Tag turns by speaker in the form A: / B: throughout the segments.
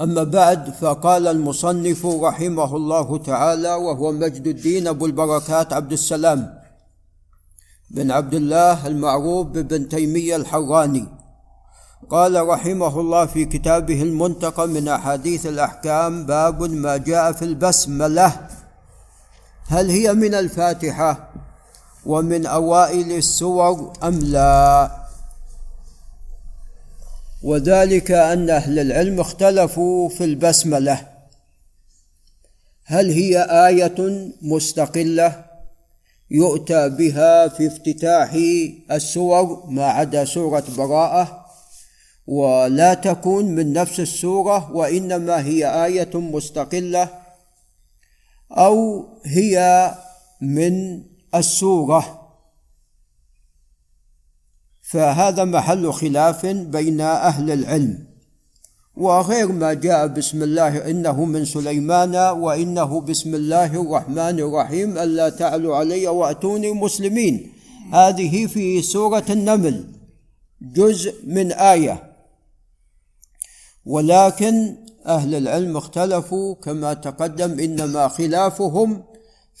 A: أما بعد فقال المصنف رحمه الله تعالى وهو مجد الدين أبو البركات عبد السلام بن عبد الله المعروف بابن تيمية الحراني. قال رحمه الله في كتابه المنتقى من أحاديث الأحكام باب ما جاء في البسملة. هل هي من الفاتحة ومن أوائل السور أم لا؟ وذلك أن أهل العلم اختلفوا في البسملة. هل هي آية مستقلة يؤتى بها في افتتاح السور ما عدا سورة براءة؟ ولا تكون من نفس السورة وإنما هي آية مستقلة أو هي من السورة؟ فهذا محل خلاف بين أهل العلم. وغير ما جاء بسم الله إنه من سليمان وإنه بسم الله الرحمن الرحيم ألا تعلوا علي وأتوني مسلمين هذه في سورة النمل جزء من آية. ولكن أهل العلم اختلفوا كما تقدم إنما خلافهم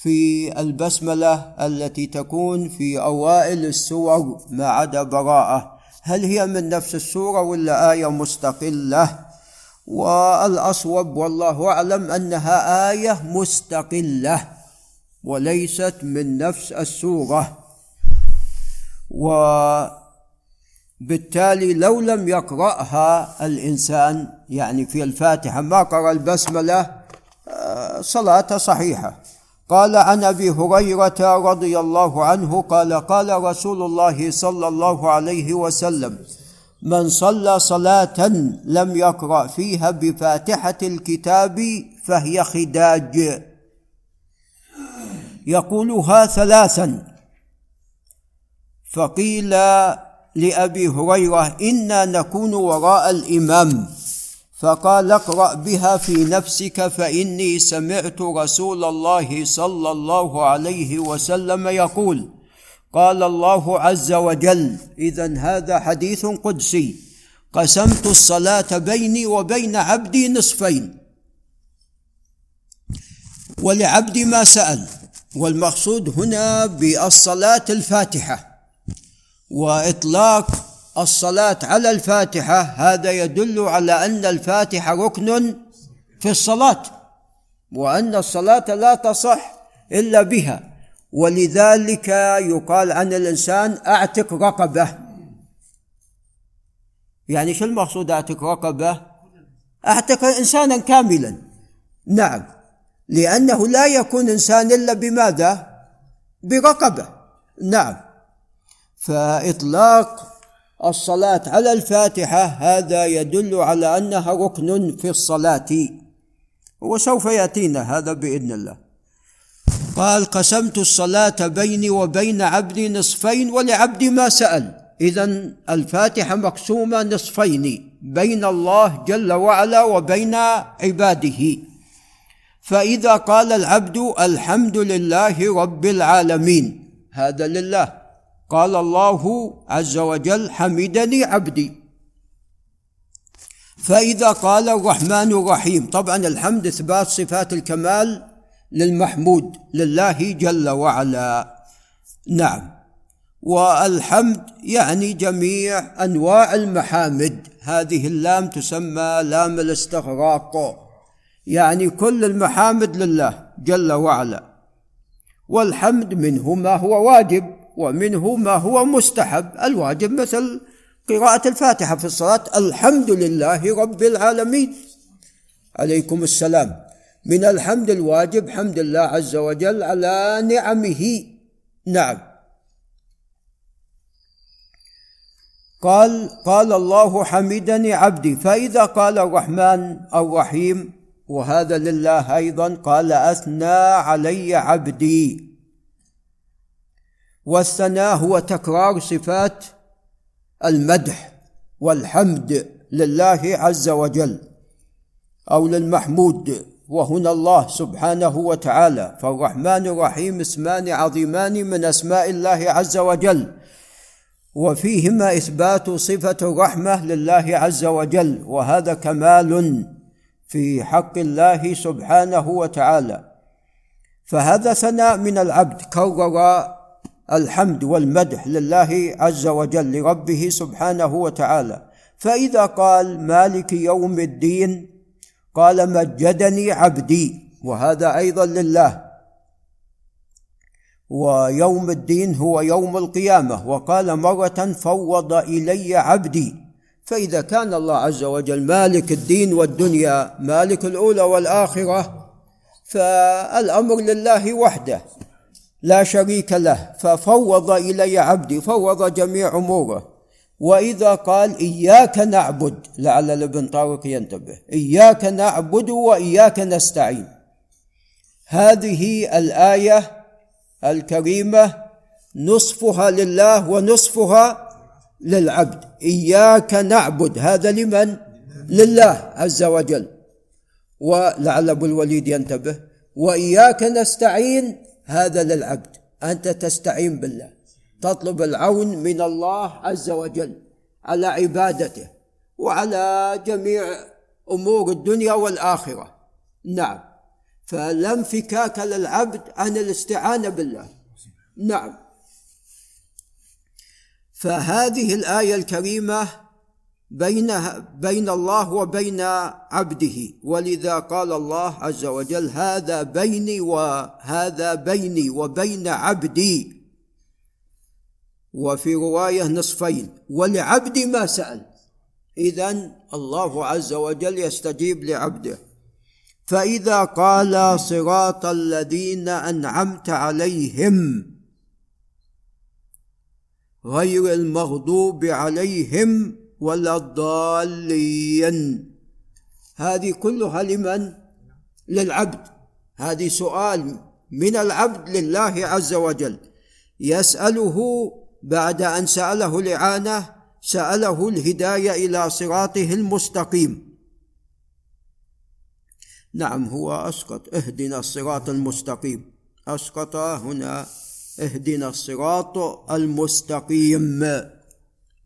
A: في البسملة التي تكون في أوائل السور ما عدا براءة. هل هي من نفس السورة ولا آية مستقلة؟ والأصوب والله أعلم أنها آية مستقلة وليست من نفس السورة. وبالتالي لو لم يقرأها الإنسان يعني في الفاتحة ما قرأ البسملة آه، صلاته صحيحة. قال عن أبي هريرة رضي الله عنه قال قال رسول الله صلى الله عليه وسلم من صلى صلاة لم يقرأ فيها بفاتحة الكتاب فهي خداج. يقولها ثلاثا. فقيل لأبي هريرة إنا نكون وراء الإمام. فقال اقرأ بها في نفسك فإني سمعت رسول الله صلى الله عليه وسلم يقول قال الله عز وجل اذا هذا حديث قدسي قسمت الصلاة بيني وبين عبدي نصفين. ولعبدي ما سأل والمقصود هنا بالصلاه الفاتحة وإطلاق الصلاة على الفاتحة هذا يدل على أن الفاتحة ركن في الصلاة وأن الصلاة لا تصح إلا بها. ولذلك يقال عن الإنسان أعتق رقبة. يعني شو المقصود أعتق رقبة؟ أعتق إنسانا كاملا. نعم. لأنه لا يكون إنسان إلا بماذا؟ برقبة. نعم. فإطلاق الصلاة على الفاتحة هذا يدل على أنها ركن في الصلاة. وسوف يأتينا هذا بإذن الله. قال قسمت الصلاة بيني وبين عبدي نصفين ولعبدي ما سأل. إذا الفاتحة مقسومة نصفين بين الله جل وعلا وبين عباده. فإذا قال العبد الحمد لله رب العالمين هذا لله. قال الله عز وجل حمدني عبدي. فإذا قال الرحمن الرحيم طبعا الحمد إثبات صفات الكمال للمحمود لله جل وعلا. نعم. والحمد يعني جميع أنواع المحامد. هذه اللام تسمى لام الاستغراق. يعني كل المحامد لله جل وعلا. والحمد منه ما هو واجب. ومنه ما هو مستحب. الواجب مثل قراءة الفاتحة في الصلاة. الحمد لله رب العالمين. عليكم السلام. من الحمد الواجب حمد الله عز وجل على نعمه. نعم. قال قال الله حمدني عبدي. فإذا قال الرحمن الرحيم وهذا لله أيضا قال أثنى علي عبدي. والثناء هو تكرار صفات المدح والحمد لله عز وجل أو للمحمود وهنا الله سبحانه وتعالى. فالرحمن الرحيم اسمان عظيمان من أسماء الله عز وجل وفيهما إثبات صفة الرحمة لله عز وجل وهذا كمال في حق الله سبحانه وتعالى. فهذا ثناء من العبد كرر الحمد والمدح لله عز وجل لربه سبحانه وتعالى. فإذا قال مالك يوم الدين قال مجدني عبدي وهذا أيضا لله. ويوم الدين هو يوم القيامة وقال مرة فوض إلي عبدي. فإذا كان الله عز وجل مالك الدين والدنيا مالك الأولى والآخرة فالأمر لله وحده. لا شريك له ففوض إلي عبدي فوض جميع أموره. وإذا قال إياك نعبد لعل الابن طارق ينتبه إياك نعبد وإياك نستعين. هذه الآية الكريمة نصفها لله ونصفها للعبد. إياك نعبد هذا لمن؟ لله عز وجل. ولعل أبو الوليد ينتبه. وإياك نستعين هذا للعبد. أنت تستعين بالله. تطلب العون من الله عز وجل على عبادته وعلى جميع أمور الدنيا والآخرة. نعم. فلا انفكاك للعبد عن الاستعانة بالله. نعم. فهذه الآية الكريمة بين بين الله وبين عبده. ولذا قال الله عز وجل هذا بيني وهذا بيني وبين عبدي. وفي رواية نصفين ولعبدي ما سأل. اذا الله عز وجل يستجيب لعبده. فإذا قال صراط الذين أنعمت عليهم غير المغضوب عليهم ولا الضالين هذه كلها لمن؟ للعبد. هذه سؤال من العبد لله عز وجل. يسأله بعد أن سأله الإعانة سأله الهداية إلى صراطه المستقيم. نعم هو أسقط. اهدنا الصراط المستقيم. أسقط هنا. اهدنا الصراط المستقيم.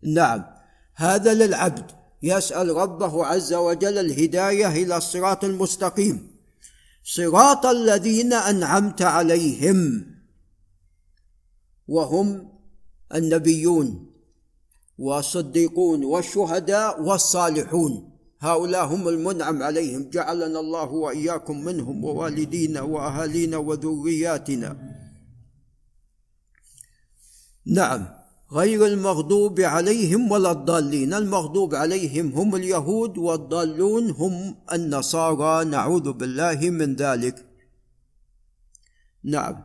A: نعم. هذا للعبد. يسأل ربه عز وجل الهداية إلى الصراط المستقيم. صراط الذين أنعمت عليهم. وهم النبيون والصديقون والشهداء والصالحون. هؤلاء هم المنعم عليهم. جعلنا الله وإياكم منهم ووالدينا وأهالينا وذرياتنا. نعم. غير المغضوب عليهم ولا الضالين. المغضوب عليهم هم اليهود والضالون هم النصارى. نعوذ بالله من ذلك. نعم.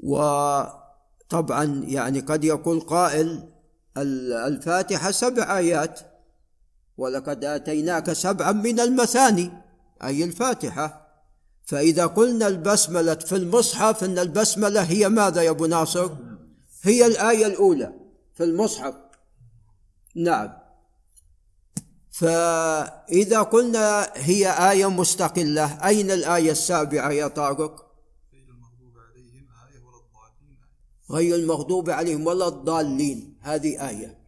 A: وطبعا يعني قد يقول قائل الفاتحة سبع آيات ولقد آتيناك سبعا من المثاني أي الفاتحة. فإذا قلنا البسملة في المصحف إن البسملة هي ماذا يا أبو ناصر؟ هي الآية الأولى في المصحف. نعم. فإذا قلنا هي آية مستقلة أين الآية السابعة يا طارق؟ غير المغضوب عليهم ولا الضالين. هذه آية.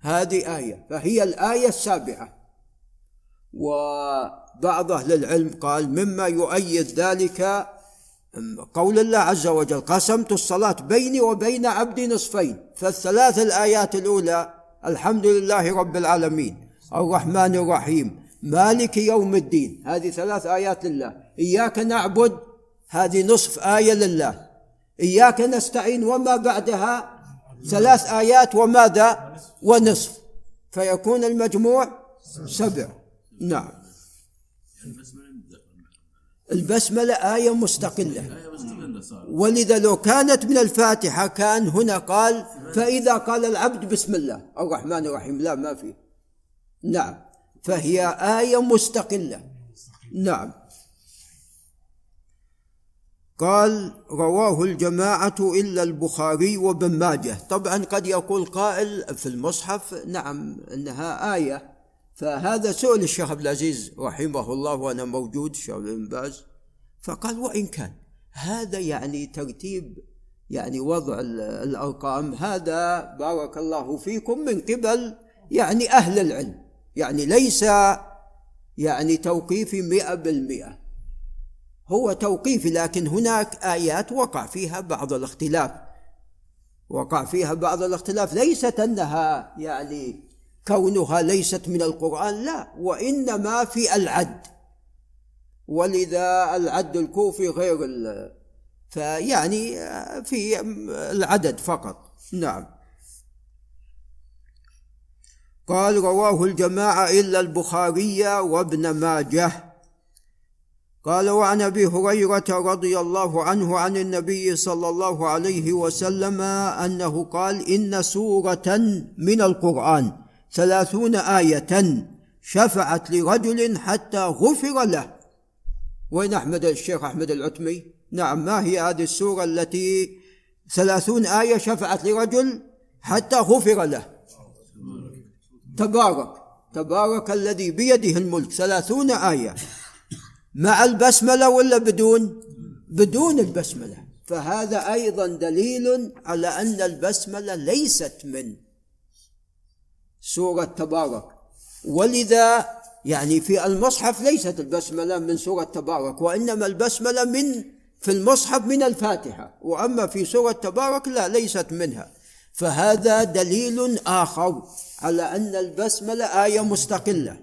A: هذه آية. فهي الآية السابعة. وبعض أهل العلم قال مما يؤيد ذلك قول الله عز وجل قسمت الصلاة بيني وبين عبدي نصفين فالثلاث الآيات الأولى الحمد لله رب العالمين الرحمن الرحيم مالك يوم الدين. هذه ثلاث آيات لله. إياك نعبد هذه نصف آية لله. إياك نستعين وما بعدها ثلاث آيات وماذا؟ ونصف. فيكون المجموع سبع. نعم. البسملة آية مستقلة. ولذا لو كانت من الفاتحة كان هنا قال فإذا قال العبد بسم الله الرحمن الرحيم لا ما في. نعم. فهي آية مستقلة. نعم. قال رواه الجماعة إلا البخاري وابن ماجه. طبعا قد يقول قائل في المصحف نعم إنها آية. فهذا سؤال الشيخ عبد العزيز رحمه الله وأنا موجود الشيخ بن باز. فقال وإن كان هذا يعني ترتيب يعني وضع الأرقام هذا بارك الله فيكم من قبل يعني أهل العلم يعني ليس يعني توقيفي مئة بالمئة. هو توقيفي لكن هناك آيات وقع فيها بعض الاختلاف. وقع فيها بعض الاختلاف ليست أنها يعني كونها ليست من القرآن لا وإنما في العد. ولذا العد الكوفي غير فيعني في العدد فقط. نعم. قال رواه الجماعة إلا البخاري وابن ماجه. قال وعن أبي هريرة رضي الله عنه عن النبي صلى الله عليه وسلم أنه قال إن سورة من القرآن. ثلاثون آية شفعت لرجل حتى غفر له. وين أحمد الشيخ أحمد العتمي؟ نعم ما هي هذه السورة التي ثلاثون آية شفعت لرجل حتى غفر له؟ تبارك تبارك الذي بيده الملك ثلاثون آية. مع البسملة ولا بدون؟ بدون البسملة. فهذا أيضا دليل على أن البسملة ليست من سورة تبارك. ولذا يعني في المصحف ليست البسملة من سورة تبارك وإنما البسملة من في المصحف من الفاتحة. وأما في سورة تبارك لا ليست منها. فهذا دليل آخر على أن البسملة آية مستقلة.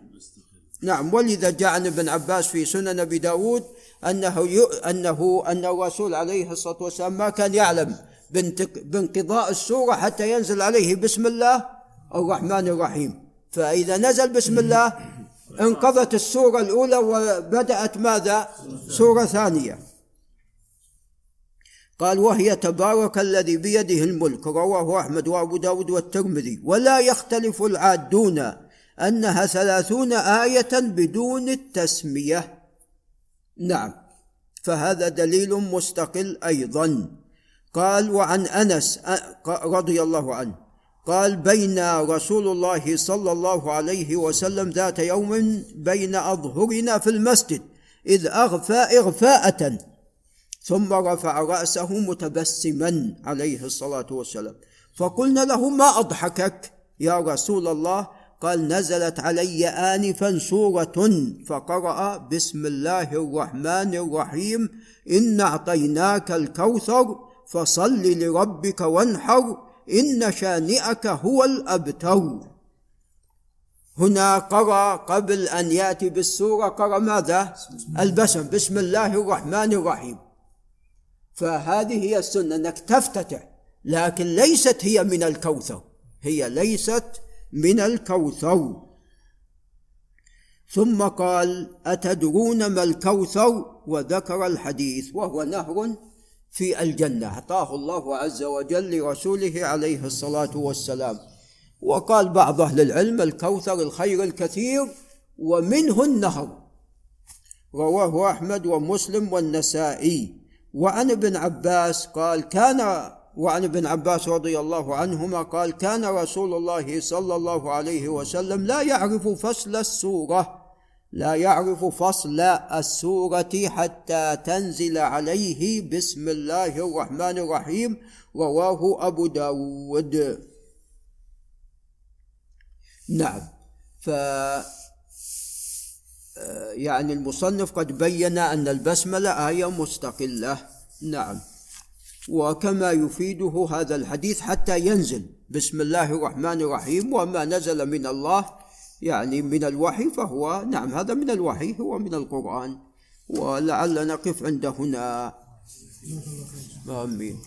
A: نعم ولذا جاء عن ابن عباس في سنن أبي داود أنه أنه أن الرسول عليه الصلاة والسلام ما كان يعلم بانقضاء السورة حتى ينزل عليه بسم الله الرحمن الرحيم. فإذا نزل بسم الله انقضت السورة الأولى وبدأت ماذا؟ سورة ثانية. قال وهي تبارك الذي بيده الملك رواه أحمد وأبو داود والترمذي. ولا يختلف العادون أنها ثلاثون آية بدون التسمية نعم. فهذا دليل مستقل أيضا. قال وعن أنس رضي الله عنه قال بين رسول الله صلى الله عليه وسلم ذات يوم بين أظهرنا في المسجد إذ أغفى إغفاءة ثم رفع رأسه متبسما عليه الصلاة والسلام. فقلنا له ما أضحكك يا رسول الله؟ قال نزلت علي آنفا سورة فقرأ بسم الله الرحمن الرحيم إن أعطيناك الكوثر فصل لربك وانحر إن شانئك هو الأبتر. هنا قرأ قبل أن يأتي بالسورة قرأ ماذا؟ البسم بسم الله الرحمن الرحيم. فهذه هي السنة أنك تفتتح. لكن ليست هي من الكوثر. هي ليست من الكوثر. ثم قال أتدرون ما الكوثر؟ وذكر الحديث وهو نهر في الجنة. أعطاه الله عز وجل لرسوله عليه الصلاة والسلام. وقال بعض أهل العلم الكوثر الخير الكثير ومنه النهر. رواه أحمد ومسلم والنسائي. وعن ابن عباس قال كان وعن ابن عباس رضي الله عنهما قال كان رسول الله صلى الله عليه وسلم لا يعرف فصل السورة. لا يعرف فصل السورة حتى تنزل عليه بسم الله الرحمن الرحيم رواه أبو داود. نعم ف يعني المصنف قد بين أن البسملة آية مستقلة. نعم وكما يفيده هذا الحديث حتى ينزل بسم الله الرحمن الرحيم وما نزل من الله يعني من الوحي فهو نعم هذا من الوحي هو من القرآن. ولعل نقف عند هنا. آمين.